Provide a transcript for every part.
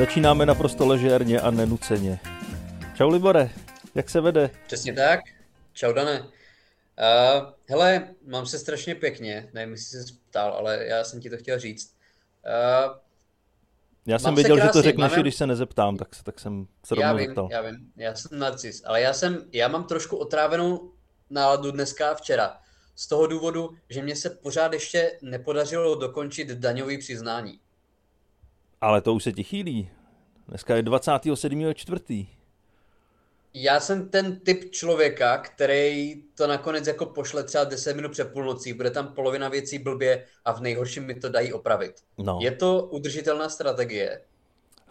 Začínáme naprosto ležérně a nenuceně. Čau Libore, jak se vede? Přesně tak. Čau Dane. Uh, hele, mám se strašně pěkně, nevím, jestli jsi ptal, ale já jsem ti to chtěl říct. Uh, já jsem věděl, krásně, že to řekneš, máme... když se nezeptám, tak, tak jsem se rovnou já vím, zeptal. Já vím, já jsem narcis, ale já, jsem, já mám trošku otrávenou náladu dneska a včera. Z toho důvodu, že mě se pořád ještě nepodařilo dokončit daňový přiznání. Ale to už se ti chýlí. Dneska je 27.4. Já jsem ten typ člověka, který to nakonec jako pošle třeba 10 minut před půlnocí, bude tam polovina věcí blbě a v nejhorším mi to dají opravit. No. Je to udržitelná strategie?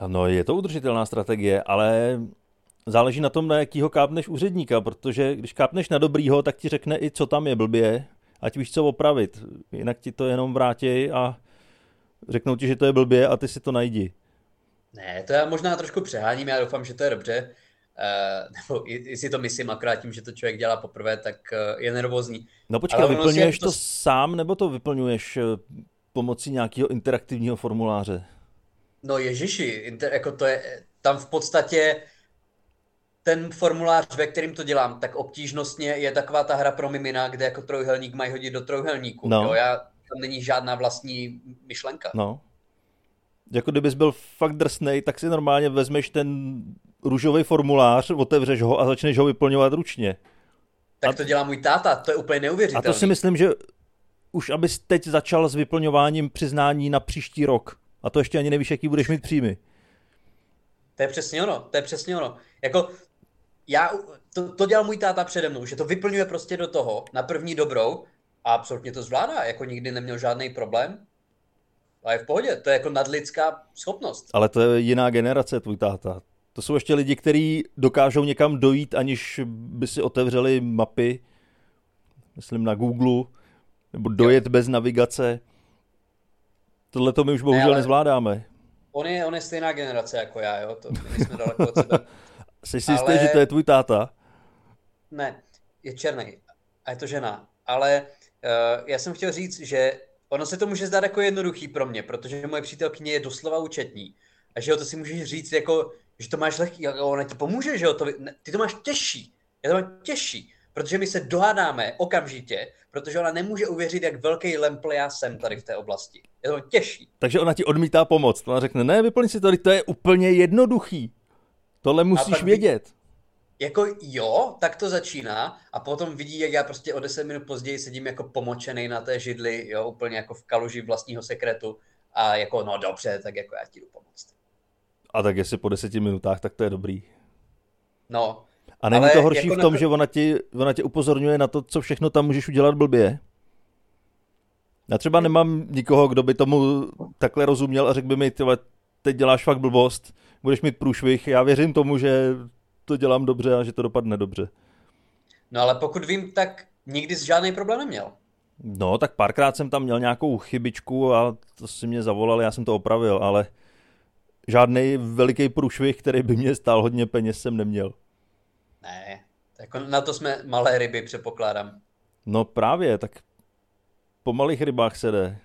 No, je to udržitelná strategie, ale záleží na tom, na jakýho kápneš úředníka, protože když kápneš na dobrýho, tak ti řekne i, co tam je blbě, ať víš, co opravit. Jinak ti to jenom vrátí a řeknou ti, že to je blbě a ty si to najdi. Ne, to já možná trošku přeháním, já doufám, že to je dobře. Uh, nebo jestli to myslím akorát tím, že to člověk dělá poprvé, tak uh, je nervózní. No počkej, Ale vyplňuješ to... to sám, nebo to vyplňuješ uh, pomocí nějakého interaktivního formuláře? No ježiši, inter, jako to je, tam v podstatě ten formulář, ve kterým to dělám, tak obtížnostně je taková ta hra pro mimina, kde jako trojuhelník mají hodit do trojuhelníku. No. Jo, já, tam není žádná vlastní myšlenka. No. Jako kdybys byl fakt drsnej, tak si normálně vezmeš ten růžový formulář, otevřeš ho a začneš ho vyplňovat ručně. Tak a... to dělá můj táta, to je úplně neuvěřitelné. A to si myslím, že už abys teď začal s vyplňováním přiznání na příští rok. A to ještě ani nevíš, jaký budeš mít příjmy. To je přesně ono, to je přesně ono. Jako, já, to, to dělal můj táta přede mnou, že to vyplňuje prostě do toho na první dobrou a absolutně to zvládá, jako nikdy neměl žádný problém. A je v pohodě, to je jako nadlidská schopnost. Ale to je jiná generace, tvůj táta. To jsou ještě lidi, kteří dokážou někam dojít, aniž by si otevřeli mapy, myslím na Google, nebo dojet jo. bez navigace. Tohle to my už bohužel ne, nezvládáme. On je, on je stejná generace jako já, jo? To, my jsme daleko od sebe. Jsi si jistý, ale... že to je tvůj táta? Ne, je černý a je to žena. Ale uh, já jsem chtěl říct, že ono se to může zdát jako jednoduchý pro mě, protože moje přítelkyně je doslova účetní. A že jo, to si můžeš říct jako, že to máš lehký, ona ti pomůže, že jo, to, ty to máš těžší. Já to mám těžší, protože my se dohádáme okamžitě, protože ona nemůže uvěřit, jak velký lempl já jsem tady v té oblasti. Je to těžší. Takže ona ti odmítá pomoc. Ona řekne, ne, vyplň si to, to je úplně jednoduchý. Tohle musíš vědět. Jako jo, tak to začíná a potom vidí, jak já prostě o 10 minut později sedím jako pomočený na té židli, jo, úplně jako v kaluži vlastního sekretu a jako no dobře, tak jako já ti jdu pomoct. A tak jestli po deseti minutách, tak to je dobrý. No. A není to horší jako v tom, na... že ona ti, ona tě upozorňuje na to, co všechno tam můžeš udělat blbě? Já třeba nemám nikoho, kdo by tomu takhle rozuměl a řekl by mi, tyhle, teď děláš fakt blbost, budeš mít průšvih. Já věřím tomu, že to dělám dobře a že to dopadne dobře. No ale pokud vím, tak nikdy žádný problém neměl. No, tak párkrát jsem tam měl nějakou chybičku a to si mě zavolali, já jsem to opravil, ale žádný veliký průšvih, který by mě stál hodně peněz, jsem neměl. Ne, jako na to jsme malé ryby, předpokládám. No právě, tak po malých rybách se jde.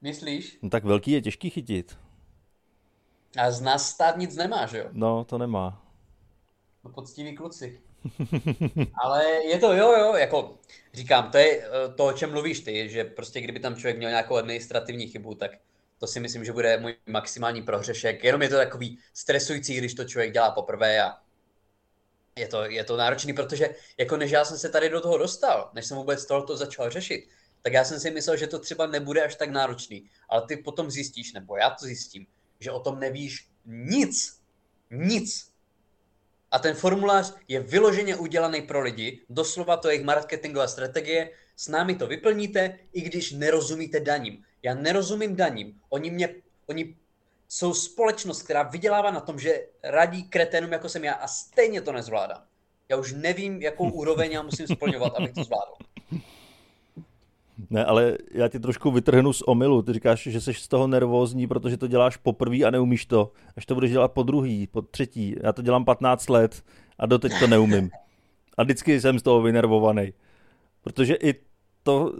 Myslíš? No tak velký je těžký chytit. A z nás stát nic nemá, že jo? No, to nemá. No poctiví kluci. Ale je to jo, jo, jako říkám, to je eh, to, o čem mluvíš ty, že prostě kdyby tam člověk měl nějakou administrativní chybu, tak to si myslím, že bude můj maximální prohřešek. Jenom je to takový stresující, když to člověk dělá poprvé a je to, je to náročný, protože jako než já jsem se tady do toho dostal, než jsem vůbec tohoto začal řešit, tak já jsem si myslel, že to třeba nebude až tak náročný. Ale ty potom zjistíš, nebo já to zjistím, že o tom nevíš nic. Nic. A ten formulář je vyloženě udělaný pro lidi, doslova to je jejich marketingová strategie, s námi to vyplníte, i když nerozumíte daním. Já nerozumím daním. Oni mě, oni jsou společnost, která vydělává na tom, že radí kreténům, jako jsem já, a stejně to nezvládám. Já už nevím, jakou úroveň já musím splňovat, abych to zvládl. Ne, ale já ti trošku vytrhnu z omylu. Ty říkáš, že jsi z toho nervózní, protože to děláš poprvé a neumíš to. Až to budeš dělat po druhý, po třetí. Já to dělám 15 let a doteď to neumím. A vždycky jsem z toho vynervovaný. Protože i to,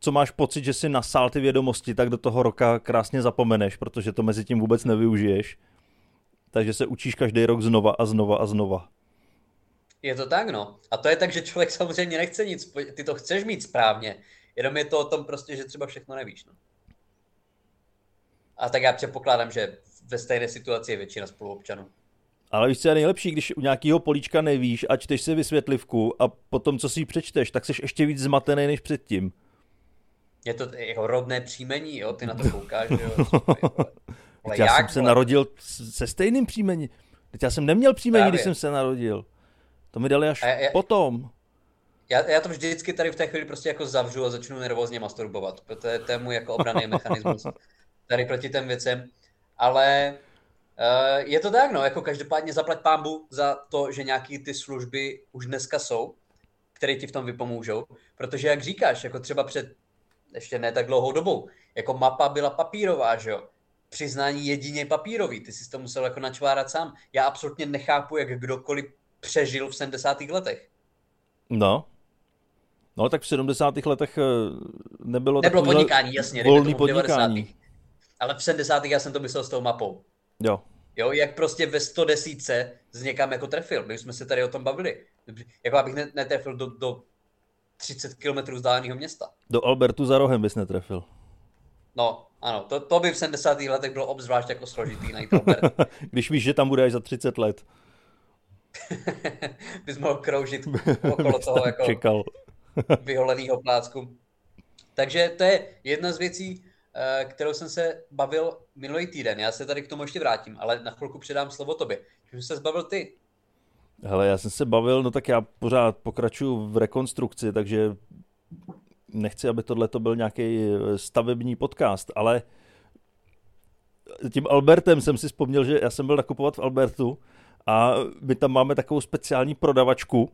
co máš pocit, že si nasál ty vědomosti, tak do toho roka krásně zapomeneš, protože to mezi tím vůbec nevyužiješ. Takže se učíš každý rok znova a znova a znova. Je to tak, no. A to je tak, že člověk samozřejmě nechce nic, ty to chceš mít správně, jenom je to o tom prostě, že třeba všechno nevíš, no. A tak já předpokládám, že ve stejné situaci je většina spoluobčanů. Ale víš, co je nejlepší, když u nějakého políčka nevíš a čteš si vysvětlivku a potom, co si ji přečteš, tak jsi ještě víc zmatený než předtím. Je to jako rodné příjmení, jo? Ty na to koukáš, jo? Ale já jak, jsem se narodil se stejným příjmením. Teď já jsem neměl příjmení, Právě. když jsem se narodil. To mi dali až já, já, potom. Já, já to vždycky tady v té chvíli prostě jako zavřu a začnu nervózně masturbovat. protože to je můj jako obraný mechanismus tady proti těm věcem. Ale uh, je to tak, no, jako každopádně zaplať pámbu za to, že nějaký ty služby už dneska jsou, které ti v tom vypomůžou. Protože jak říkáš, jako třeba před ještě ne tak dlouhou dobou, jako mapa byla papírová, že jo? Přiznání jedině papírový, ty jsi to musel jako načvárat sám. Já absolutně nechápu, jak kdokoliv přežil v 70. letech. No, No, tak v 70. letech eh, nebylo Nebylo podnikání, jasně, volný podnikání. 90. Ale v 70. já jsem to myslel s tou mapou. Jo. Jo, jak prostě ve 110 z někam jako trefil. My jsme se tady o tom bavili. Jako abych netrefil do, do 30 km vzdáleného města. Do Albertu za rohem bys netrefil. No, ano, to, to by v 70. letech bylo obzvlášť jako složitý najít Albert. Když víš, že tam bude až za 30 let. bys mohl kroužit okolo toho jako čekal. vyholeného plácku. Takže to je jedna z věcí, eh, kterou jsem se bavil minulý týden. Já se tady k tomu ještě vrátím, ale na chvilku předám slovo tobě. Čím se zbavil ty? Hele, já jsem se bavil, no tak já pořád pokračuju v rekonstrukci, takže nechci, aby tohle to byl nějaký eh, stavební podcast, ale tím Albertem jsem si vzpomněl, že já jsem byl nakupovat v Albertu a my tam máme takovou speciální prodavačku.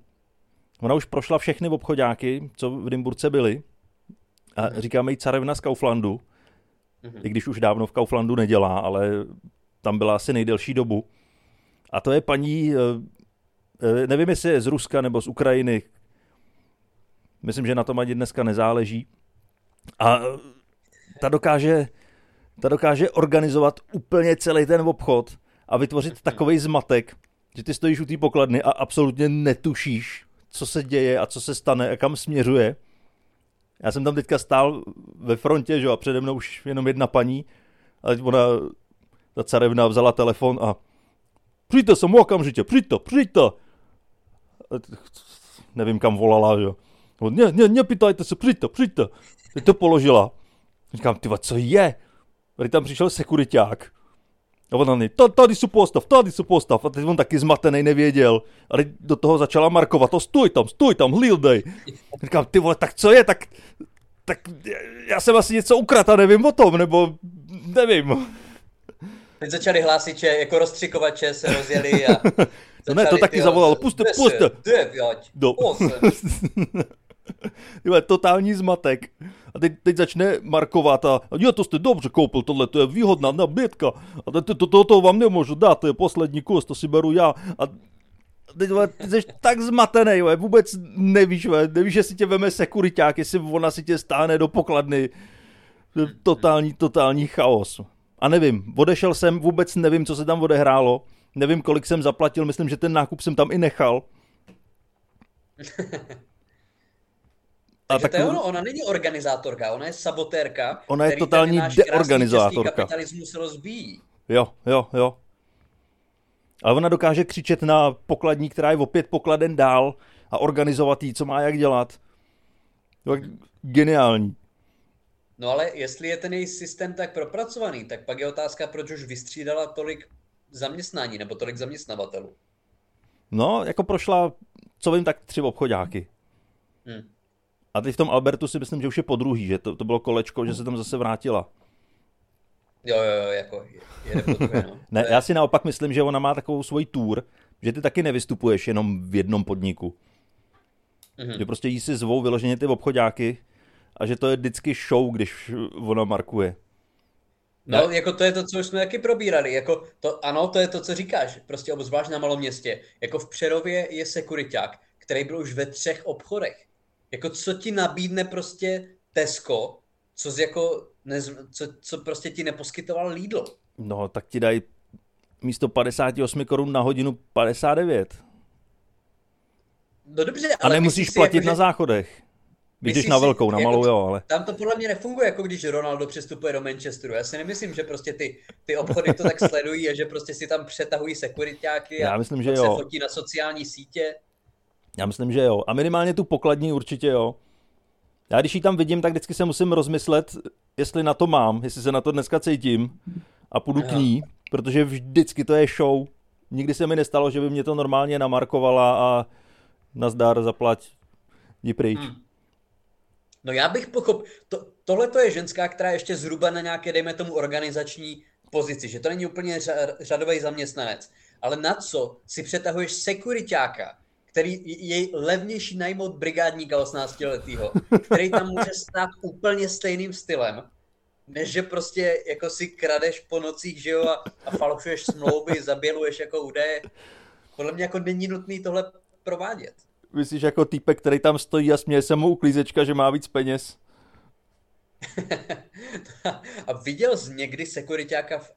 Ona už prošla všechny obchodáky, co v Dymburce byly. A mhm. říkáme jí carevna z Kauflandu. Mm-hmm. I když už dávno v Kauflandu nedělá, ale tam byla asi nejdelší dobu. A to je paní, eh, eh, nevím, jestli je z Ruska nebo z Ukrajiny. Myslím, že na tom ani dneska nezáleží. A ta dokáže, ta dokáže organizovat úplně celý ten obchod a vytvořit takový zmatek, že ty stojíš u té pokladny a absolutně netušíš, co se děje a co se stane a kam směřuje. Já jsem tam teďka stál ve frontě, že, a přede mnou už jenom jedna paní, ale ona, ta carevna vzala telefon a přijďte sem okamžitě, přijďte, přijďte. Nevím, kam volala, že Ne, ne, nepýtajte se, přijďte, přijďte. Teď to položila. Říkám, ty co je? Tady tam přišel sekuriták a ona ne, tady jsou postav, tady jsou postav. A teď on taky zmatený nevěděl. A do toho začala markovat, to stůj tam, stůj tam, hlídej. Říkám, ty vole, tak co je, tak, tak já jsem asi něco ukrat a nevím o tom, nebo nevím. Teď začali hlásiče, jako rozstřikovače se rozjeli a... no ne, to taky zavolal, puste, puste. Devět, Do. totální zmatek. A teď, teď začne markovat a jo, to jste dobře koupil, tohle to je výhodná nabídka. A to, to, to, to vám nemůžu dát, to je poslední kus, to si beru já. A teď ty jsi tak zmatený, vůbec nevíš, nevíš, jestli tě veme sekuriták, jestli ona si tě stáhne do pokladny. Totální, totální chaos. A nevím, odešel jsem, vůbec nevím, co se tam odehrálo. Nevím, kolik jsem zaplatil, myslím, že ten nákup jsem tam i nechal. Takže tak... to je ono, ona není organizátorka, ona je sabotérka. Ona je totální deorganizátorka. kapitalismus rozbíjí. Jo, jo, jo. Ale ona dokáže křičet na pokladní, která je o pět pokladen dál a organizovat jí, co má jak dělat. To geniální. No ale jestli je ten její systém tak propracovaný, tak pak je otázka, proč už vystřídala tolik zaměstnání nebo tolik zaměstnavatelů. No, jako prošla, co vím, tak tři obchodáky. Hmm. A teď v tom Albertu si myslím, že už je po druhý, že to, to bylo kolečko, že se tam zase vrátila. Jo, jo, jo, jako jede po druhé, no. ne, já si naopak myslím, že ona má takovou svoji tour, že ty taky nevystupuješ jenom v jednom podniku. Mm-hmm. Že prostě jí si zvou vyloženě ty obchodáky a že to je vždycky show, když ona markuje. No, ne? jako to je to, co už jsme taky probírali. Jako to, ano, to je to, co říkáš. Prostě obzvlášť na malom městě. Jako v Přerově je sekuriták, který byl už ve třech obchodech. Jako co ti nabídne prostě Tesco, co, z jako, ne, co, co prostě ti neposkytoval Lidl. No, tak ti dají místo 58 korun na hodinu 59. No dobře, ale A nemusíš platit jako, na záchodech. Když jdeš na velkou, na jako malou, jo, ale... Tam to podle mě nefunguje, jako když Ronaldo přestupuje do Manchesteru. Já si nemyslím, že prostě ty, ty obchody to tak sledují a že prostě si tam přetahují sekuritáky a Já myslím, že jo. se fotí na sociální sítě. Já myslím, že jo. A minimálně tu pokladní určitě jo. Já když ji tam vidím, tak vždycky se musím rozmyslet, jestli na to mám, jestli se na to dneska cítím a půjdu k ní, protože vždycky to je show. Nikdy se mi nestalo, že by mě to normálně namarkovala a nazdar, zaplať, jdi pryč. Hmm. No já bych pochopil, to, tohle to je ženská, která je ještě zhruba na nějaké, dejme tomu, organizační pozici, že to není úplně řadový zaměstnanec. Ale na co si přetahuješ sekuritáka, který je levnější najmout brigádníka 18 letýho, který tam může stát úplně stejným stylem, než že prostě jako si kradeš po nocích, že jo, a, a falšuješ smlouvy, zaběluješ jako údaje. Podle mě jako není nutný tohle provádět. Myslíš jako týpek, který tam stojí a směje se mu uklízečka, že má víc peněz? a viděl jsi někdy sekuritáka v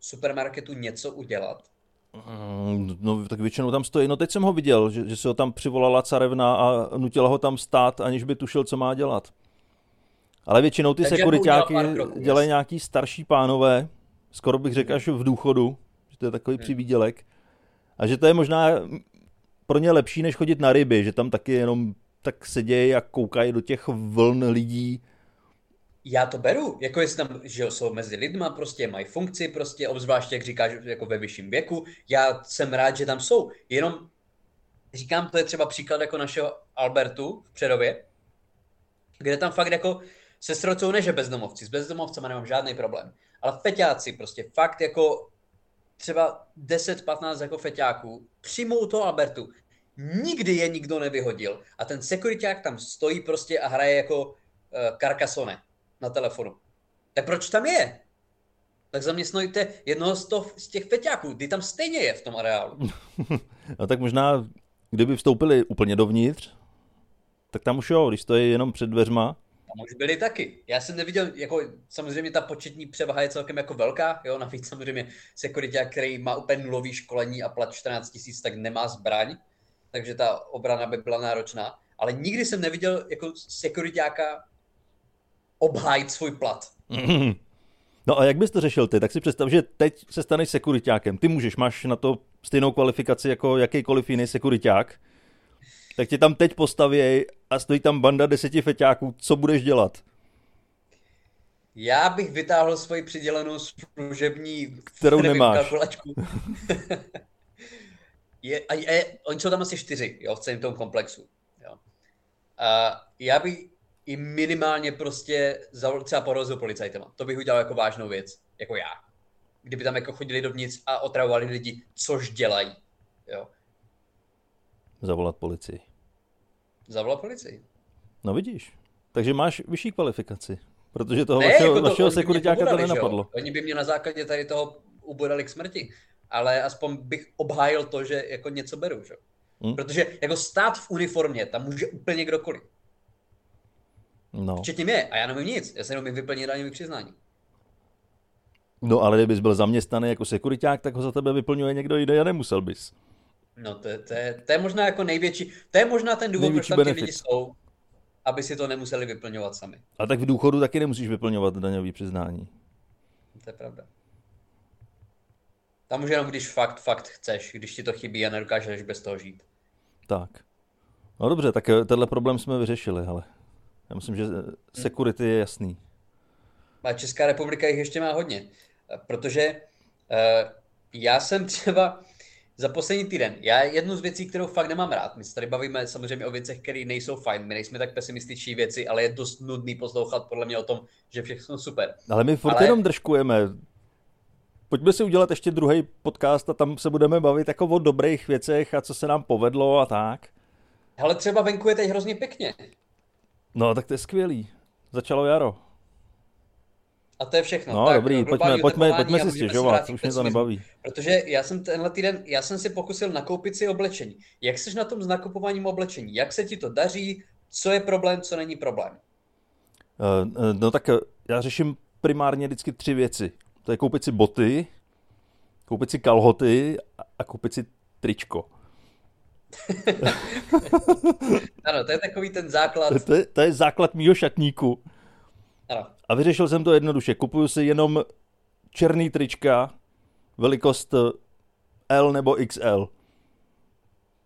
supermarketu něco udělat? Mm, no, tak většinou tam stojí. No teď jsem ho viděl, že, že se ho tam přivolala carevna a nutila ho tam stát, aniž by tušil, co má dělat. Ale většinou ty sekuritáky dělají nějaký starší pánové, skoro bych řekl až v důchodu, že to je takový hmm. přivídělek. A že to je možná pro ně lepší, než chodit na ryby, že tam taky jenom tak sedějí a koukají do těch vln lidí. Já to beru, jako jestli tam, že jsou mezi lidma, prostě mají funkci, prostě obzvláště, jak říkáš, jako ve vyšším věku. Já jsem rád, že tam jsou, jenom říkám, to je třeba příklad jako našeho Albertu v Přerově, kde tam fakt jako se srocou neže bezdomovci, s bezdomovcema nemám žádný problém, ale feťáci prostě fakt jako třeba 10-15 jako feťáků přijmou to Albertu. Nikdy je nikdo nevyhodil. A ten sekuriták tam stojí prostě a hraje jako uh, na telefonu. Tak proč tam je? Tak zaměstnujte jednoho z, to, z těch feťáků, ty tam stejně je v tom areálu. no tak možná, kdyby vstoupili úplně dovnitř, tak tam už jo, když stojí jenom před dveřma, tam už byli taky. Já jsem neviděl, jako samozřejmě ta početní převaha je celkem jako velká, jo, navíc samozřejmě security, který má úplně nulový školení a plat 14 tisíc, tak nemá zbraň, takže ta obrana by byla náročná. Ale nikdy jsem neviděl jako sekuritáka obhájit svůj plat. No a jak bys to řešil ty? Tak si představ, že teď se staneš sekuritákem. Ty můžeš, máš na to stejnou kvalifikaci jako jakýkoliv jiný sekuriták tak tě tam teď postavěj a stojí tam banda deseti feťáků, co budeš dělat? Já bych vytáhl svoji přidělenou služební kterou nemáš. kalkulačku. je, a je, oni jsou tam asi čtyři jo, v celém tom komplexu. Jo. A já bych i minimálně prostě zavolal třeba porozil policajtama. To bych udělal jako vážnou věc, jako já. Kdyby tam jako chodili dovnitř a otravovali lidi, což dělají. Jo zavolat policii. Zavolat policii. No vidíš. Takže máš vyšší kvalifikaci. Protože toho ne, vašeho, jako to, vašeho sekuritáka to nenapadlo. Oni by mě na základě tady toho ubodali k smrti. Ale aspoň bych obhájil to, že jako něco beru. Že? Hmm. Protože jako stát v uniformě, tam může úplně kdokoliv. No. Včetně mě. A já nevím nic. Já se jenom vyplnit daňový přiznání. No ale kdybys byl zaměstnaný jako sekuriták, tak ho za tebe vyplňuje někdo jiný a nemusel bys. No to, to, je, to je možná jako největší, to je možná ten důvod, proč tam ti lidi jsou, aby si to nemuseli vyplňovat sami. A tak v důchodu taky nemusíš vyplňovat daňový přiznání. To je pravda. Tam už jenom když fakt, fakt chceš, když ti to chybí a nedokážeš bez toho žít. Tak. No dobře, tak eh, tenhle problém jsme vyřešili, ale já myslím, že security je jasný. A Česká republika jich ještě má hodně, protože uh, já jsem třeba, za poslední týden. Já jednu z věcí, kterou fakt nemám rád, my se tady bavíme samozřejmě o věcech, které nejsou fajn, my nejsme tak pesimističní věci, ale je dost nudný poslouchat podle mě o tom, že všechno jsou super. Ale my furt ale... jenom držkujeme. Pojďme si udělat ještě druhý podcast a tam se budeme bavit jako o dobrých věcech a co se nám povedlo a tak. Ale třeba venku je teď hrozně pěkně. No, tak to je skvělý. Začalo jaro. A to je všechno. No tak, dobrý, pojďme, pojďme, pojďme si stěžovat, už mě to nebaví. Protože já jsem tenhle týden, já jsem si pokusil nakoupit si oblečení. Jak jsi na tom s nakupováním oblečení? Jak se ti to daří? Co je problém, co není problém? Uh, no tak já řeším primárně vždycky tři věci. To je koupit si boty, koupit si kalhoty a koupit si tričko. ano, to je takový ten základ. To je, to je základ mýho šatníku. Ano. A vyřešil jsem to jednoduše. Kupuju si jenom černý trička, velikost L nebo XL.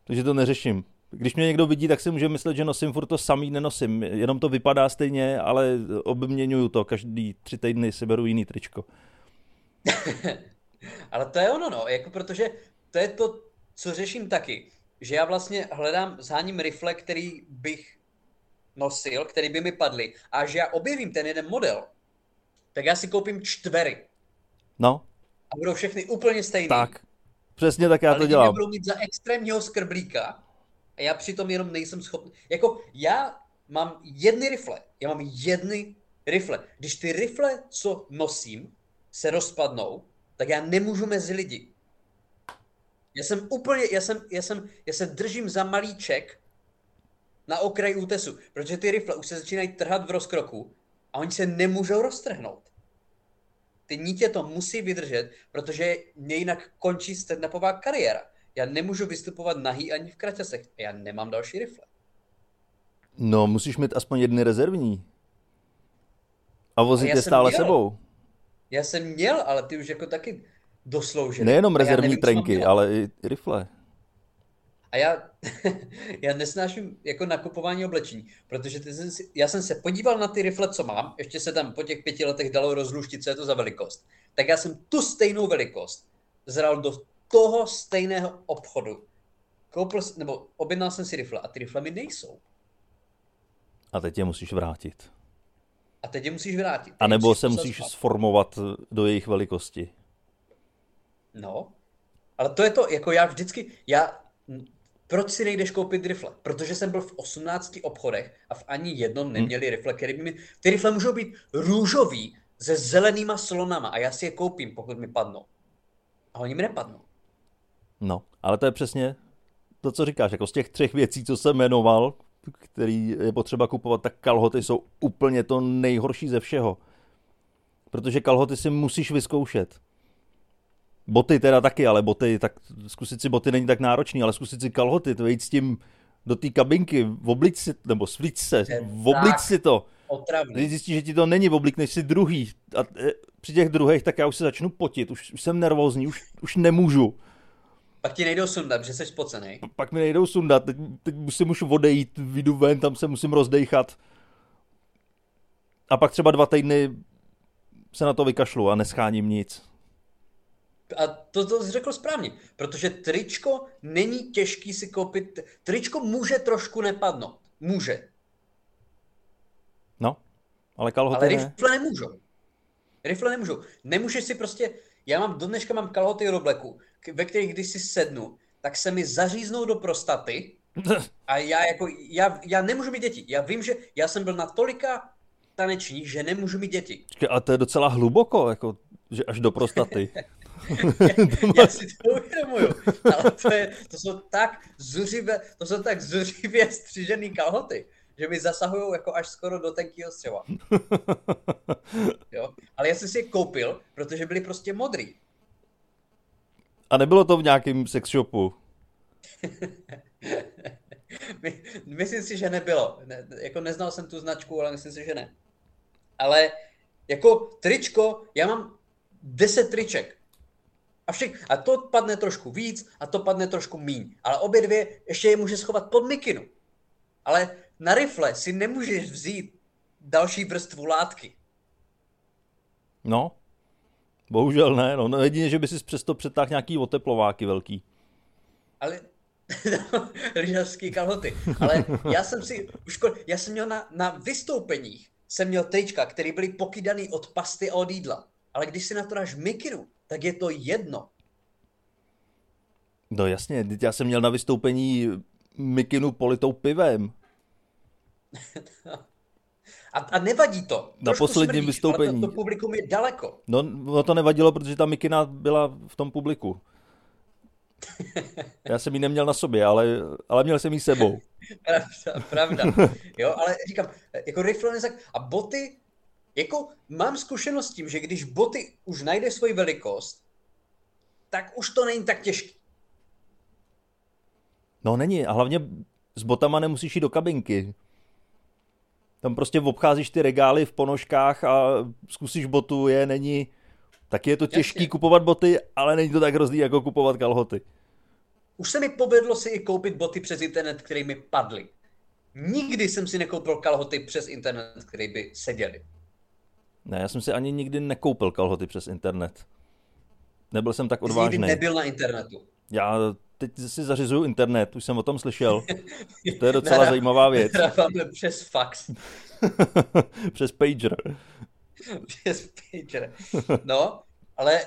Takže to neřeším. Když mě někdo vidí, tak si může myslet, že nosím furt to samý, nenosím. Jenom to vypadá stejně, ale obměňuju to. Každý tři týdny si beru jiný tričko. ale to je ono, no. Jako protože to je to, co řeším taky. Že já vlastně hledám, zháním rifle, který bych nosil, který by mi padly. A že já objevím ten jeden model, tak já si koupím čtvery. No. A budou všechny úplně stejné. Tak. Přesně tak já Ale to dělám. budou mít za extrémního skrblíka a já přitom jenom nejsem schopný. Jako já mám jedny rifle. Já mám jedny rifle. Když ty rifle, co nosím, se rozpadnou, tak já nemůžu mezi lidi. Já jsem úplně, já jsem, já jsem, já se držím za malíček na okraj útesu, protože ty rifle už se začínají trhat v rozkroku a oni se nemůžou roztrhnout. Ty nítě to musí vydržet, protože mě jinak končí stand-upová kariéra. Já nemůžu vystupovat nahý ani v kraťasech. Já nemám další rifle. No, musíš mít aspoň jedny rezervní. A vozit je stále měl. sebou. Já jsem měl, ale ty už jako taky dosloužil. Nejenom rezervní trenky, ale i rifle. A já, já nesnáším jako nakupování oblečení, protože ty jsem si, já jsem se podíval na ty rifle, co mám, ještě se tam po těch pěti letech dalo rozluštit, co je to za velikost. Tak já jsem tu stejnou velikost zral do toho stejného obchodu. Koupil, nebo objednal jsem si rifle a ty rifle mi nejsou. A teď je musíš vrátit. A teď je musíš vrátit. A nebo se musíš sformovat do jejich velikosti. No, ale to je to, jako já vždycky, já proč si nejdeš koupit rifle? Protože jsem byl v 18 obchodech a v ani jednom hmm. neměli hmm. rifle, které by mi... Ty rifle můžou být růžový se zelenýma slonama a já si je koupím, pokud mi padnou. A oni mi nepadnou. No, ale to je přesně to, co říkáš. Jako z těch třech věcí, co jsem jmenoval, který je potřeba kupovat, tak kalhoty jsou úplně to nejhorší ze všeho. Protože kalhoty si musíš vyzkoušet. Boty teda taky, ale boty, tak zkusit si boty není tak náročný, ale zkusit si kalhoty, to jít s tím do té kabinky, v oblici, nebo svlíc se, v oblici to. Otravný. Když zjistíš, že ti to není v než si druhý. A e, při těch druhých, tak já už se začnu potit, už, už jsem nervózní, už, už nemůžu. Pak ti nejdou sundat, že jsi spocený. Pak mi nejdou sundat, teď, teď musím už odejít, vyjdu ven, tam se musím rozdejchat. A pak třeba dva týdny se na to vykašlu a nescháním nic. A to, to jsi řekl správně, protože tričko není těžký si koupit. Tričko může trošku nepadnout. Může. No, ale kalhoty Ale rifle ne. nemůžou. Rifle nemůžou. Nemůžeš si prostě, já mám, do dneška mám kalhoty Robleku, ve kterých když si sednu, tak se mi zaříznou do prostaty a já jako, já, já nemůžu mít děti. Já vím, že já jsem byl na tolika tanečních, že nemůžu mít děti. A to je docela hluboko, jako, že až do prostaty. já, si to uvědomuju, ale to, je, to jsou tak zuřivě, to jsou tak zuřivě střížený kalhoty, že mi zasahují jako až skoro do tenkýho střeva. Jo? Ale já jsem si je koupil, protože byly prostě modrý. A nebylo to v nějakém sex shopu? My, myslím si, že nebylo. Ne, jako neznal jsem tu značku, ale myslím si, že ne. Ale jako tričko, já mám 10 triček. A, však, a to padne trošku víc a to padne trošku míň. Ale obě dvě ještě je může schovat pod mikinu. Ale na rifle si nemůžeš vzít další vrstvu látky. No, bohužel ne. No, no jedině, že by si přesto přetáhl nějaký oteplováky velký. Ale lyžařský kalhoty. Ale já jsem si, už já jsem měl na, na vystoupeních, jsem měl trička, které byly pokydaný od pasty a od jídla. Ale když si na to dáš mikinu, tak je to jedno. No jasně, já jsem měl na vystoupení mikinu politou pivem. a, a nevadí to. Na Trošku posledním smrdíš, vystoupení. to, to publikum je daleko. No, no to nevadilo, protože ta mikina byla v tom publiku. Já jsem ji neměl na sobě, ale, ale měl jsem ji sebou. pravda, pravda. Jo, ale říkám, jako rifle a boty, jako mám zkušenost s tím, že když boty už najde svoji velikost, tak už to není tak těžké. No není, a hlavně s botama nemusíš jít do kabinky. Tam prostě obcházíš ty regály v ponožkách a zkusíš botu, je, není... Tak je to těžký Jasně. kupovat boty, ale není to tak hrozný, jako kupovat kalhoty. Už se mi povedlo si i koupit boty přes internet, které mi padly. Nikdy jsem si nekoupil kalhoty přes internet, které by seděly. Ne, já jsem si ani nikdy nekoupil kalhoty přes internet. Nebyl jsem tak odvážný. Jsi nebyl na internetu. Já teď si zařizuju internet, už jsem o tom slyšel. To je docela Nara, zajímavá věc. přes fax. přes pager. přes pager. No, ale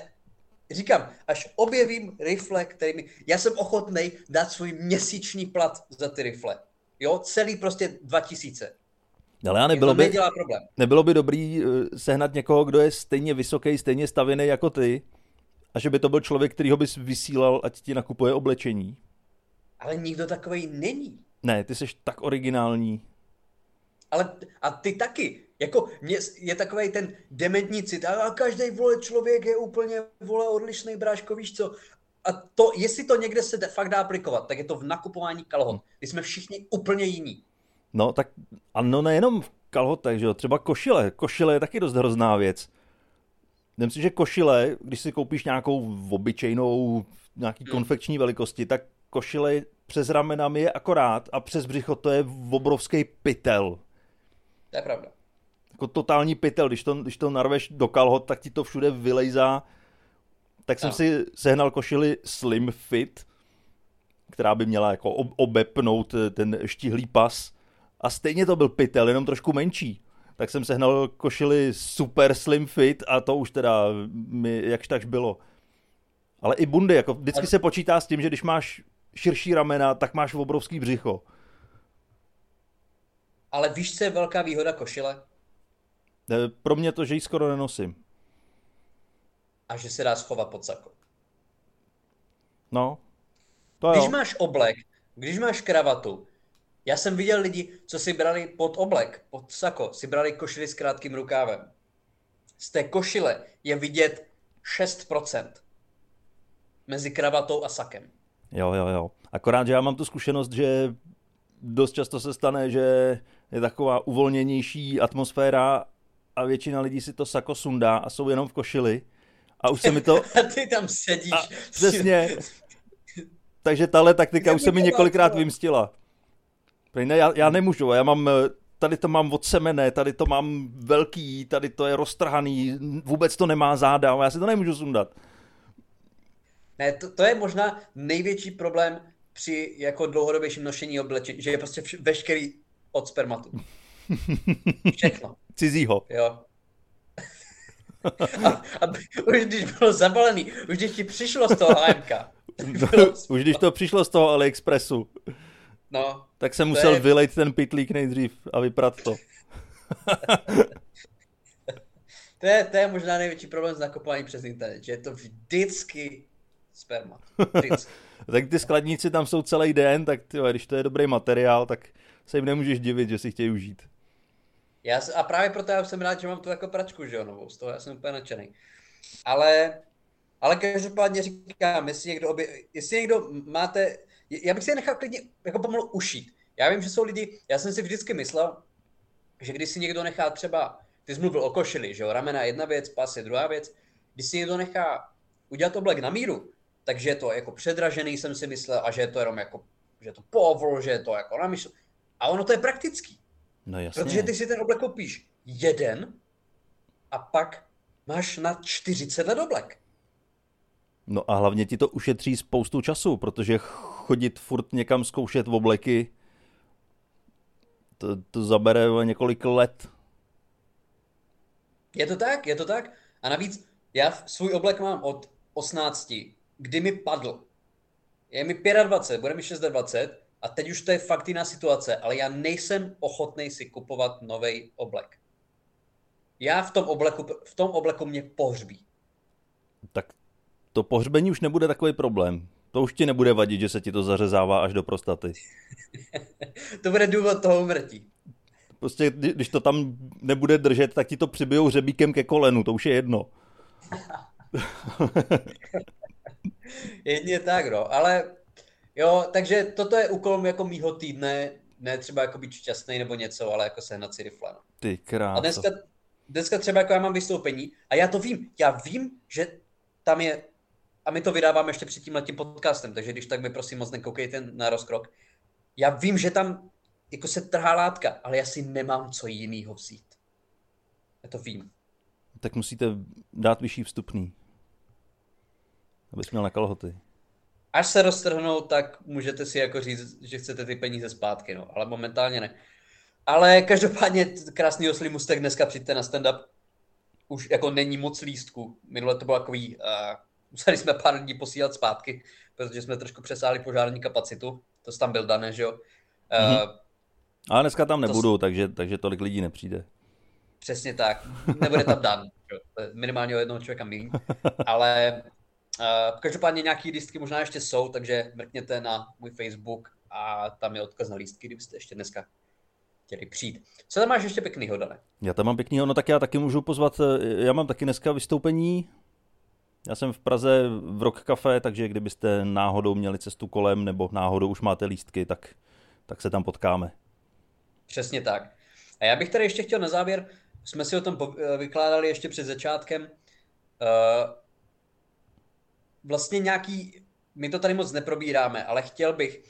říkám, až objevím rifle, kterými... Já jsem ochotný dát svůj měsíční plat za ty rifle. Jo, celý prostě 2000. Ale já nebylo by, problém. nebylo by dobrý eh, sehnat někoho, kdo je stejně vysoký, stejně stavěný jako ty, a že by to byl člověk, který ho bys vysílal, ať ti nakupuje oblečení. Ale nikdo takový není. Ne, ty jsi tak originální. Ale a ty taky. Jako mě je takový ten dementní cit. A každý vole člověk je úplně vole odlišný bráško, víš co? A to, jestli to někde se fakt dá aplikovat, tak je to v nakupování kalhot. My jsme všichni úplně jiní. No tak ano, nejenom v kalhotech, že jo? Třeba košile. Košile je taky dost hrozná věc. Myslím si, že košile, když si koupíš nějakou obyčejnou, nějaký hmm. konfekční velikosti, tak košile přes ramenami je akorát a přes břicho to je obrovský pytel. To je pravda. Jako totální pytel, když to, když to narveš do kalhot, tak ti to všude vylejzá. Tak jsem no. si sehnal košili Slim Fit, která by měla jako obepnout ten štíhlý pas. A stejně to byl pytel, jenom trošku menší tak jsem sehnal košili super slim fit a to už teda mi jakž takž bylo. Ale i bundy, jako vždycky se počítá s tím, že když máš širší ramena, tak máš obrovský břicho. Ale víš, co je velká výhoda košile? Pro mě to, že ji skoro nenosím. A že se dá schovat pod sako. No, to Když jo. máš oblek, když máš kravatu, já jsem viděl lidi, co si brali pod oblek, pod sako, si brali košily s krátkým rukávem. Z té košile je vidět 6% mezi kravatou a sakem. Jo, jo, jo. Akorát, že já mám tu zkušenost, že dost často se stane, že je taková uvolněnější atmosféra a většina lidí si to sako sundá a jsou jenom v košili. A už se mi to... a ty tam sedíš. A přesně. Takže tahle taktika už se mi několikrát vymstila. Ne, já, já nemůžu, já mám, tady to mám od semene, tady to mám velký, tady to je roztrhaný, vůbec to nemá záda, já si to nemůžu sundat. Ne, to, to je možná největší problém při jako dlouhodobějším nošení oblečení, že je prostě vš- veškerý od spermatu. Všechno. Cizího. Jo. a, a, už když bylo zabalený, už když ti přišlo z toho HMK. Už když to přišlo z toho AliExpressu. No, tak jsem musel je... vylejt ten pitlík nejdřív a vyprat to. to, je, to je možná největší problém s nakupováním přes internet, že je to vždycky sperma. Vždycky. tak ty skladníci tam jsou celý den, tak tyjo, když to je dobrý materiál, tak se jim nemůžeš divit, že si chtějí užít. Já, a právě proto já jsem rád, že mám tu jako pračku, že jo, novou, z toho já jsem úplně nadšený. Ale, ale každopádně říkám, jestli někdo, obě, jestli někdo máte já bych si je nechal klidně jako pomalu ušít. Já vím, že jsou lidi, já jsem si vždycky myslel, že když si někdo nechá třeba, ty jsi mluvil o košili, že jo, ramena je jedna věc, pas je druhá věc, když si někdo nechá udělat oblek na míru, takže je to jako předražený, jsem si myslel, a že je to jenom jako, že je to povol, že je to jako na mysl. A ono to je praktický. No jasně. Protože ty si ten oblek koupíš jeden a pak máš na 40 let oblek. No a hlavně ti to ušetří spoustu času, protože chodit furt někam zkoušet v obleky, to, to zabere několik let. Je to tak, je to tak. A navíc já svůj oblek mám od 18, kdy mi padl. Je mi 25, bude mi 26 a teď už to je fakt jiná situace, ale já nejsem ochotný si kupovat nový oblek. Já v tom obleku, v tom obleku mě pohřbí. Tak to pohřbení už nebude takový problém To už ti nebude vadit, že se ti to zařezává až do prostaty. to bude důvod toho umrtí. Prostě když to tam nebude držet, tak ti to přibijou řebíkem ke kolenu, to už je jedno. Jedně tak, no, ale jo, takže toto je úkol jako mýho týdne, ne třeba jako být šťastný nebo něco, ale jako sehnat si rifle, no. Ty krása. A dneska, dneska třeba jako já mám vystoupení a já to vím, já vím, že tam je, a my to vydáváme ještě před tím letím podcastem, takže když tak mi prosím moc nekoukejte na rozkrok. Já vím, že tam jako se trhá látka, ale já si nemám co jinýho vzít. Já to vím. Tak musíte dát vyšší vstupný. Abys měl na kalhoty. Až se roztrhnou, tak můžete si jako říct, že chcete ty peníze zpátky, no, ale momentálně ne. Ale každopádně krásný oslý mustek dneska přijďte na stand-up. Už jako není moc lístku. Minule to bylo takový, uh, museli jsme pár dní posílat zpátky, protože jsme trošku přesáhli požární kapacitu. To tam byl dané, že jo. Uh, mm-hmm. Ale dneska tam nebudu, to... takže, takže tolik lidí nepřijde. Přesně tak. Nebude tam Dan. Minimálně o jednoho člověka méně. Ale uh, každopádně nějaký lístky možná ještě jsou, takže mrkněte na můj Facebook a tam je odkaz na lístky, kdybyste ještě dneska chtěli přijít. Co tam máš ještě pěknýho, Dane? Já tam mám pěknýho, no tak já taky můžu pozvat, eh, já mám taky dneska vystoupení, já jsem v Praze v Rock Café, takže kdybyste náhodou měli cestu kolem nebo náhodou už máte lístky, tak, tak se tam potkáme. Přesně tak. A já bych tady ještě chtěl na závěr, jsme si o tom eh, vykládali ještě před začátkem, uh, vlastně nějaký, my to tady moc neprobíráme, ale chtěl bych,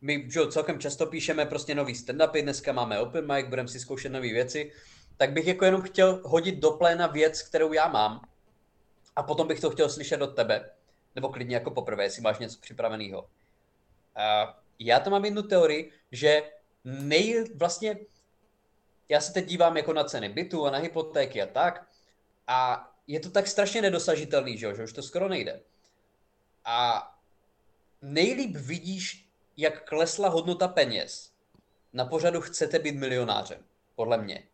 my že celkem často píšeme prostě nový stand-upy, dneska máme open mic, budeme si zkoušet nové věci, tak bych jako jenom chtěl hodit do pléna věc, kterou já mám a potom bych to chtěl slyšet od tebe, nebo klidně jako poprvé, jestli máš něco připraveného. Uh, já to mám jednu teorii, že nej, vlastně, já se teď dívám jako na ceny bytu a na hypotéky a tak, a je to tak strašně nedosažitelný, že, že už to skoro nejde. A nejlíp vidíš, jak klesla hodnota peněz na pořadu chcete být milionářem, podle mě.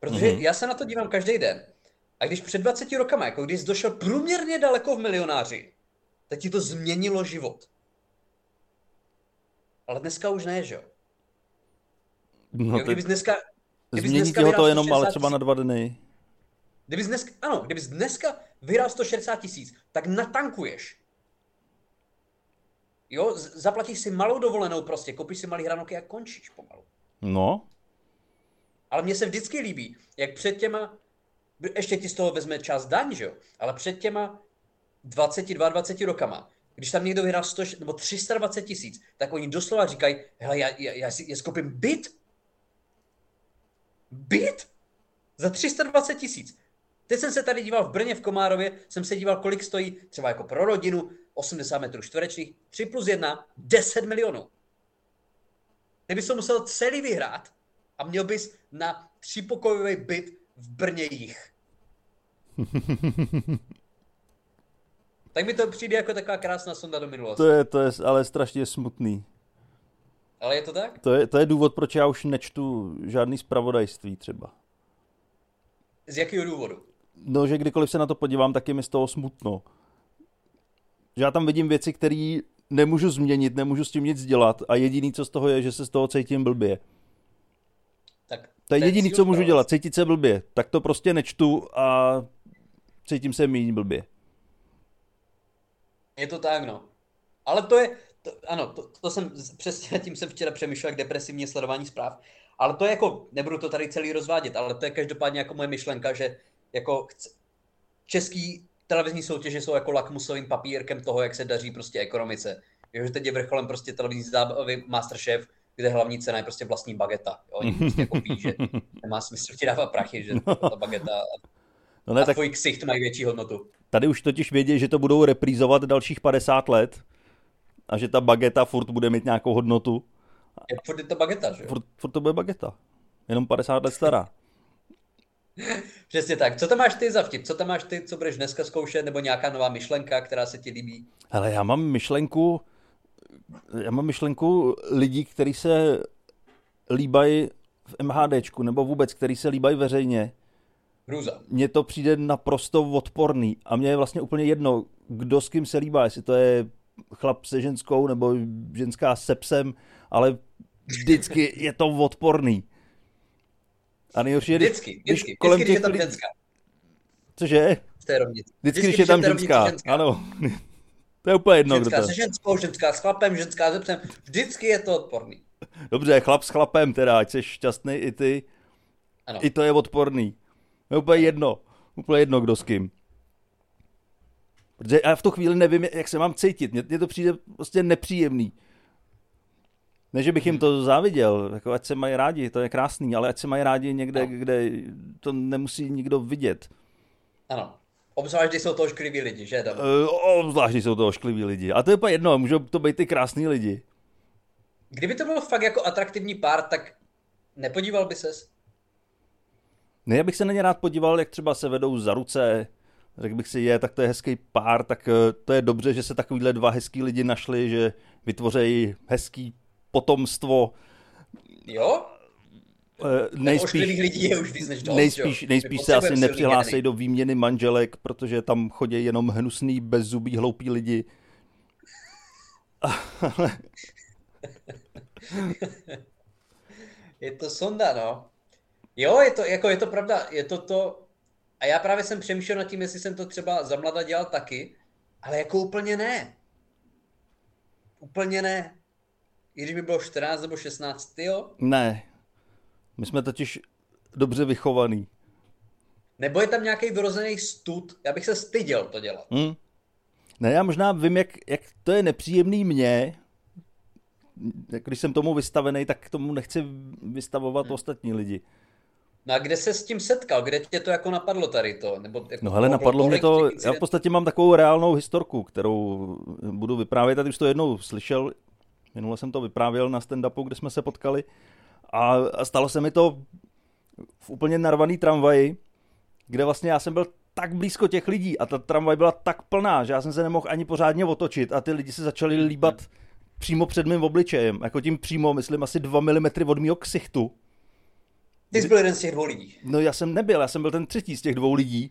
Protože mm-hmm. já se na to dívám každý den. A když před 20 rokama, jako když jsi došel průměrně daleko v milionáři, tak ti to změnilo život. Ale dneska už ne, že jo? No jo, kdybys dneska, kdybys Změní dneska ho to jenom ale třeba na dva dny. Kdybys dneska, ano, kdybys dneska vyhrál 160 tisíc, tak natankuješ. Jo, zaplatíš si malou dovolenou prostě, koupíš si malý hranolky a končíš pomalu. No. Ale mně se vždycky líbí, jak před těma, ještě ti z toho vezme čas daň, že jo, ale před těma 22, 20 rokama, když tam někdo vyhrál 100 nebo 320 tisíc, tak oni doslova říkají, hele, já, já, já, si, já skoupím byt. Byt? Za 320 tisíc. Teď jsem se tady díval v Brně v Komárově, jsem se díval, kolik stojí třeba jako pro rodinu, 80 metrů čtverečných, 3 plus 1, 10 milionů. Ty bys to musel celý vyhrát a měl bys na třípokojový byt v Brně jich. tak mi to přijde jako taková krásná sonda do minulosti. To je, to je ale strašně smutný. Ale je to tak? To je, to je důvod, proč já už nečtu žádný zpravodajství třeba. Z jakého důvodu? No, že kdykoliv se na to podívám, tak je mi z toho smutno. Že já tam vidím věci, které nemůžu změnit, nemůžu s tím nic dělat a jediný, co z toho je, že se z toho cítím blbě. Tak to je jediný, co můžu dělat, cítit se blbě. Tak to prostě nečtu a cítím se méně blbě. Je to tak, no. Ale to je, to, ano, to, to jsem, přesně tím jsem včera přemýšlel, jak depresivní sledování zpráv. Ale to je jako, nebudu to tady celý rozvádět, ale to je každopádně jako moje myšlenka, že jako chce, český televizní soutěže jsou jako lakmusovým papírkem toho, jak se daří prostě ekonomice. Jo, že teď je vrcholem prostě televizní zábavy Masterchef, kde hlavní cena je prostě vlastní bageta. Jo, oni prostě jako ví, že nemá smysl ti dávat prachy, že no. ta bageta no ne, a tak... tvůj ksicht mají větší hodnotu. Tady už totiž vědí, že to budou reprízovat dalších 50 let a že ta bageta furt bude mít nějakou hodnotu. Je, furt je to bageta, že Furt, furt to bude bageta. Jenom 50 let stará. Přesně tak. Co tam máš ty za vtip? Co tam máš ty, co budeš dneska zkoušet, nebo nějaká nová myšlenka, která se ti líbí? Hele, já mám myšlenku, já mám myšlenku lidí, kteří se líbají v MHDčku, nebo vůbec, který se líbají veřejně. Hrůza. Mně to přijde naprosto odporný a mně je vlastně úplně jedno, kdo s kým se líbá, jestli to je chlap se ženskou nebo ženská se psem, ale vždycky je to odporný. A nejhorší je, vždycky, vždycky, když kolem vždycky, těch když je tam ženská. Cože? V té rovnici. Vždycky, vždycky když je tam ženská. ženská. Ano. to je úplně jedno, ženská kdo to se ženskou, ženská s chlapem, ženská se psem. Vždycky je to odporný. Dobře, chlap s chlapem teda, ať jsi šťastný i ty. Ano. I to je odporný. Je úplně jedno. Úplně jedno, kdo s kým. Protože já v tu chvíli nevím, jak se mám cítit. Mně, to přijde prostě nepříjemný. Ne, že bych jim to záviděl, jako ať se mají rádi, to je krásný, ale ať se mají rádi někde, no. kde to nemusí nikdo vidět. Ano. Obzvlášť, když jsou to oškliví lidi, že? Uh, obzvlášť, když jsou to oškliví lidi. A to je úplně jedno, můžou to být ty krásní lidi. Kdyby to bylo fakt jako atraktivní pár, tak nepodíval by ses? Ne, já bych se na ně rád podíval, jak třeba se vedou za ruce, řekl bych si, je, tak to je hezký pár, tak eh, to je dobře, že se takovýhle dva hezký lidi našli, že vytvořejí hezký potomstvo. Jo? Eh, nejspíš, lidí je už víc než dost, nejspíš, nejspíš se asi nepřihlásí do výměny manželek, protože tam chodí jenom hnusný, bezzubý, hloupí lidi. je to sonda, no. Jo, je to, jako je to pravda, je to to, a já právě jsem přemýšlel nad tím, jestli jsem to třeba za mlada dělal taky, ale jako úplně ne. Úplně ne. I když mi bylo 14 nebo 16, jo? Ne. My jsme totiž dobře vychovaný. Nebo je tam nějaký vyrozený stud? Já bych se styděl to dělat. Hmm. Ne, já možná vím, jak, jak to je nepříjemný mně, když jsem tomu vystavený, tak tomu nechci vystavovat hmm. ostatní lidi. No a kde se s tím setkal? Kde tě to jako napadlo tady to? Nebo jako no hele, napadlo mě to, já v podstatě mám takovou reálnou historku, kterou budu vyprávět, tady už to jednou slyšel, minule jsem to vyprávěl na stand-upu, kde jsme se potkali a, a stalo se mi to v úplně narvaný tramvaji, kde vlastně já jsem byl tak blízko těch lidí a ta tramvaj byla tak plná, že já jsem se nemohl ani pořádně otočit a ty lidi se začali líbat přímo před mým obličejem, jako tím přímo, myslím, asi 2 mm od mého ksichtu. Ty jsi byl jeden z těch dvou lidí. No já jsem nebyl, já jsem byl ten třetí z těch dvou lidí.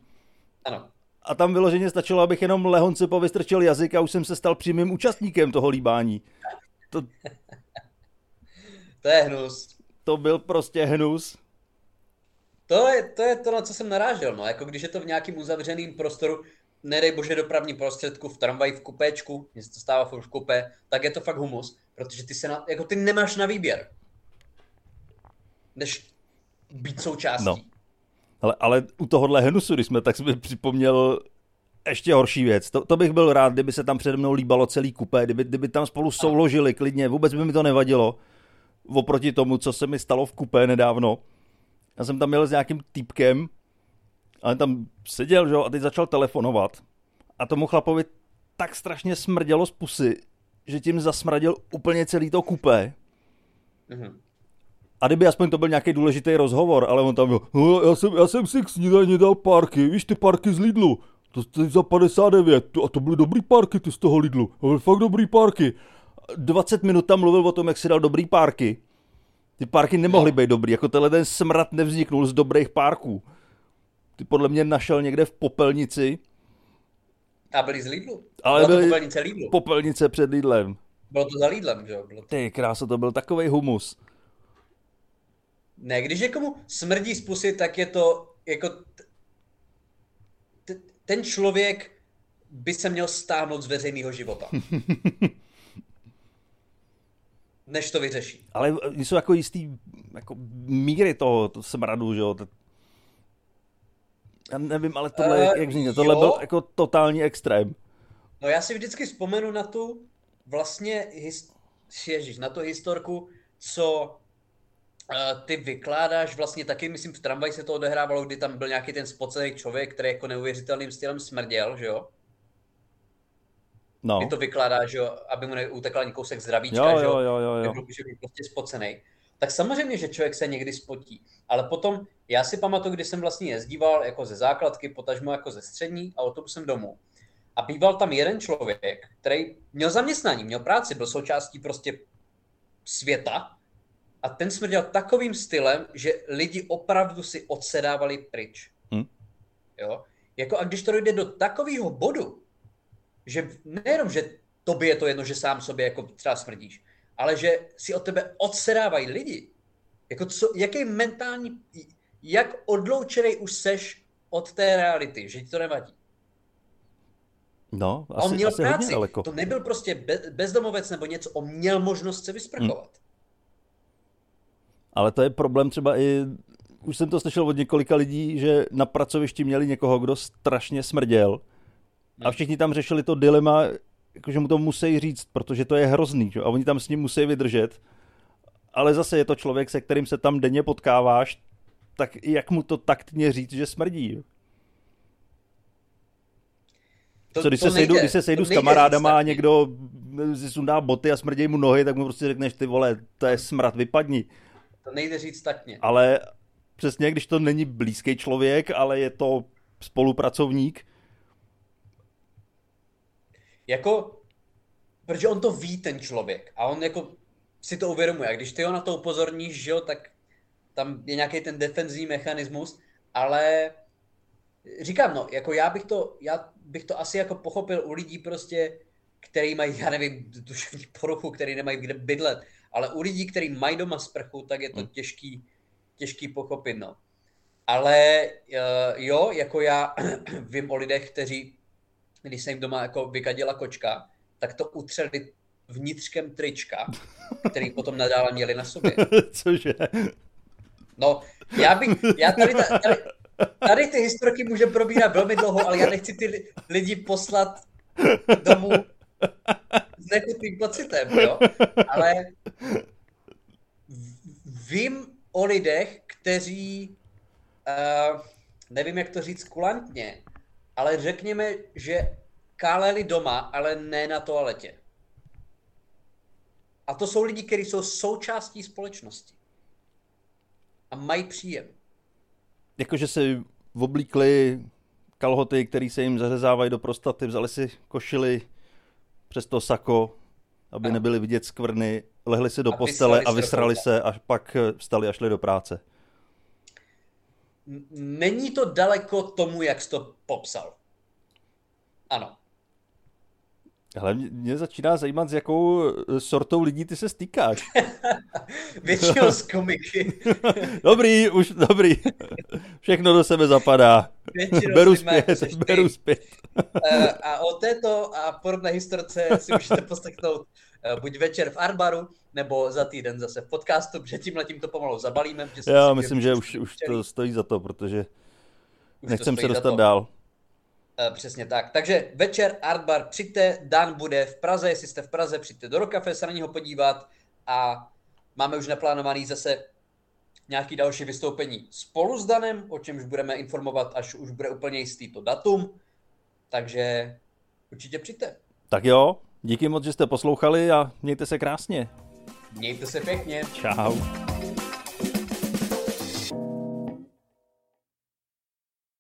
Ano. A tam vyloženě stačilo, abych jenom lehonce povystrčil jazyk a už jsem se stal přímým účastníkem toho líbání. To... to je hnus. To byl prostě hnus. To je, to je to, na co jsem narážel. No. Jako když je to v nějakým uzavřeným prostoru, nedej bože dopravní prostředku, v tramvaji, v kupéčku, když se to stává v kupé, tak je to fakt humus, protože ty se na, jako ty nemáš na výběr. Než být součástí. No. Ale, ale u tohohle hnusu, když jsme, tak jsme připomněl ještě horší věc. To, to bych byl rád, kdyby se tam přede mnou líbalo celý kupé, kdyby, kdyby tam spolu souložili klidně, vůbec by mi to nevadilo. Oproti tomu, co se mi stalo v kupé nedávno. Já jsem tam měl s nějakým týpkem, ale tam seděl, že jo, a teď začal telefonovat. A tomu chlapovi tak strašně smrdělo z pusy, že tím zasmradil úplně celý to kupé. Mm-hmm. A kdyby aspoň to byl nějaký důležitý rozhovor, ale on tam byl, no, já, jsem, já jsem si k snídaní dal parky, víš ty parky z Lidlu, to jste za 59, a to byly dobrý parky ty z toho Lidlu, to byly fakt dobrý parky. 20 minut tam mluvil o tom, jak si dal dobrý parky. Ty parky nemohly být dobrý, jako tenhle ten smrad nevzniknul z dobrých parků. Ty podle mě našel někde v popelnici. A byli z Lidlu? Ale byly popelnice Lidlu. Popelnice před Lidlem. Bylo to za Lidlem, že jo? To... Ty krása, to byl takový humus. Ne, když někomu smrdí z pusy, tak je to jako... T- ten člověk by se měl stáhnout z veřejného života. než to vyřeší. Ale jsou jako jistý jako míry toho to smradu, že jo? Já nevím, ale tohle, uh, jak říct, tohle byl jako totální extrém. No já si vždycky vzpomenu na tu vlastně, his, ježiš, na tu historku, co ty vykládáš vlastně taky, myslím, v tramvaji se to odehrávalo, kdy tam byl nějaký ten spocený člověk, který jako neuvěřitelným stylem smrděl, že jo? No. Ty to vykládáš, že jo, aby mu neutekl ani kousek zdravíčka, jo, že jo, jo, jo, jo. že byl prostě spocený. Tak samozřejmě, že člověk se někdy spotí. Ale potom, já si pamatuju, když jsem vlastně jezdíval jako ze základky, potažmo jako ze střední a autobusem domů. A býval tam jeden člověk, který měl zaměstnání, měl práci, byl součástí prostě světa, a ten smrděl takovým stylem, že lidi opravdu si odsedávali pryč. Hmm. Jo? Jako a když to dojde do takového bodu, že nejenom, že tobě je to jedno, že sám sobě jako třeba smrdíš, ale že si od tebe odsedávají lidi. Jako co, jaký mentální, jak odloučený už seš od té reality, že ti to nevadí. No, asi, on měl asi práci. daleko. To nebyl prostě bezdomovec nebo něco, on měl možnost se vysprchovat. Ale to je problém třeba i, už jsem to slyšel od několika lidí, že na pracovišti měli někoho, kdo strašně smrděl a hmm. všichni tam řešili to dilema, jakože mu to musí říct, protože to je hrozný, že? a oni tam s ním musí vydržet. Ale zase je to člověk, se kterým se tam denně potkáváš, tak jak mu to taktně říct, že smrdí? To, Co, když, to se sejdu, nejde, když se sejdu s kamarádama a někdo si sundá boty a smrdějí mu nohy, tak mu prostě řekneš, ty vole, to je smrad, vypadni. To nejde říct taktně. Ale přesně, když to není blízký člověk, ale je to spolupracovník. Jako, protože on to ví, ten člověk. A on jako si to uvědomuje. A když ty ho na to upozorníš, že jo, tak tam je nějaký ten defenzivní mechanismus, ale říkám, no, jako já bych to, já bych to asi jako pochopil u lidí prostě, který mají, já nevím, duševní poruchu, který nemají kde bydlet, ale u lidí, kteří mají doma sprchu, tak je to hmm. těžký, těžký pochopit, no. Ale eh, jo, jako já vím o lidech, kteří, když se jim doma jako vykadila kočka, tak to utřeli vnitřkem trička, který potom nadále měli na sobě. Cože? No, já bych, já tady, tady, tady ty historky může probírat velmi dlouho, ale já nechci ty lidi poslat domů nechutným pocitem, jo? Ale vím o lidech, kteří, uh, nevím, jak to říct kulantně, ale řekněme, že káleli doma, ale ne na toaletě. A to jsou lidi, kteří jsou součástí společnosti. A mají příjem. Jakože si oblíkli kalhoty, které se jim zařezávají do prostaty, vzali si košily přes to sako, aby ano. nebyly vidět skvrny, lehli si do a postele a vysrali se a pak vstali a šli do práce. Není to daleko tomu, jak jsi to popsal. Ano. Ale mě začíná zajímat, s jakou eh, sortou lidí ty se stýkáš. Většinou z komiky. dobrý, už dobrý. Všechno do sebe zapadá. Většinou beru zpět, beru zpět. Eh, a o této a podobné historce si můžete poslechnout eh, buď večer v Arbaru, nebo za týden zase v podcastu, protože tímhle tím to pomalu zabalíme. Já myslím, že už, už to stojí za to, protože už nechcem se dostat dál. Eh, přesně tak. Takže večer Artbar, přijďte, Dan bude v Praze, jestli jste v Praze, přijďte do Rokafe se na něho podívat a máme už naplánovaný zase nějaký další vystoupení spolu s Danem, o čemž budeme informovat, až už bude úplně jistý to datum. Takže určitě přijďte. Tak jo, díky moc, že jste poslouchali a mějte se krásně. Mějte se pěkně. Čau.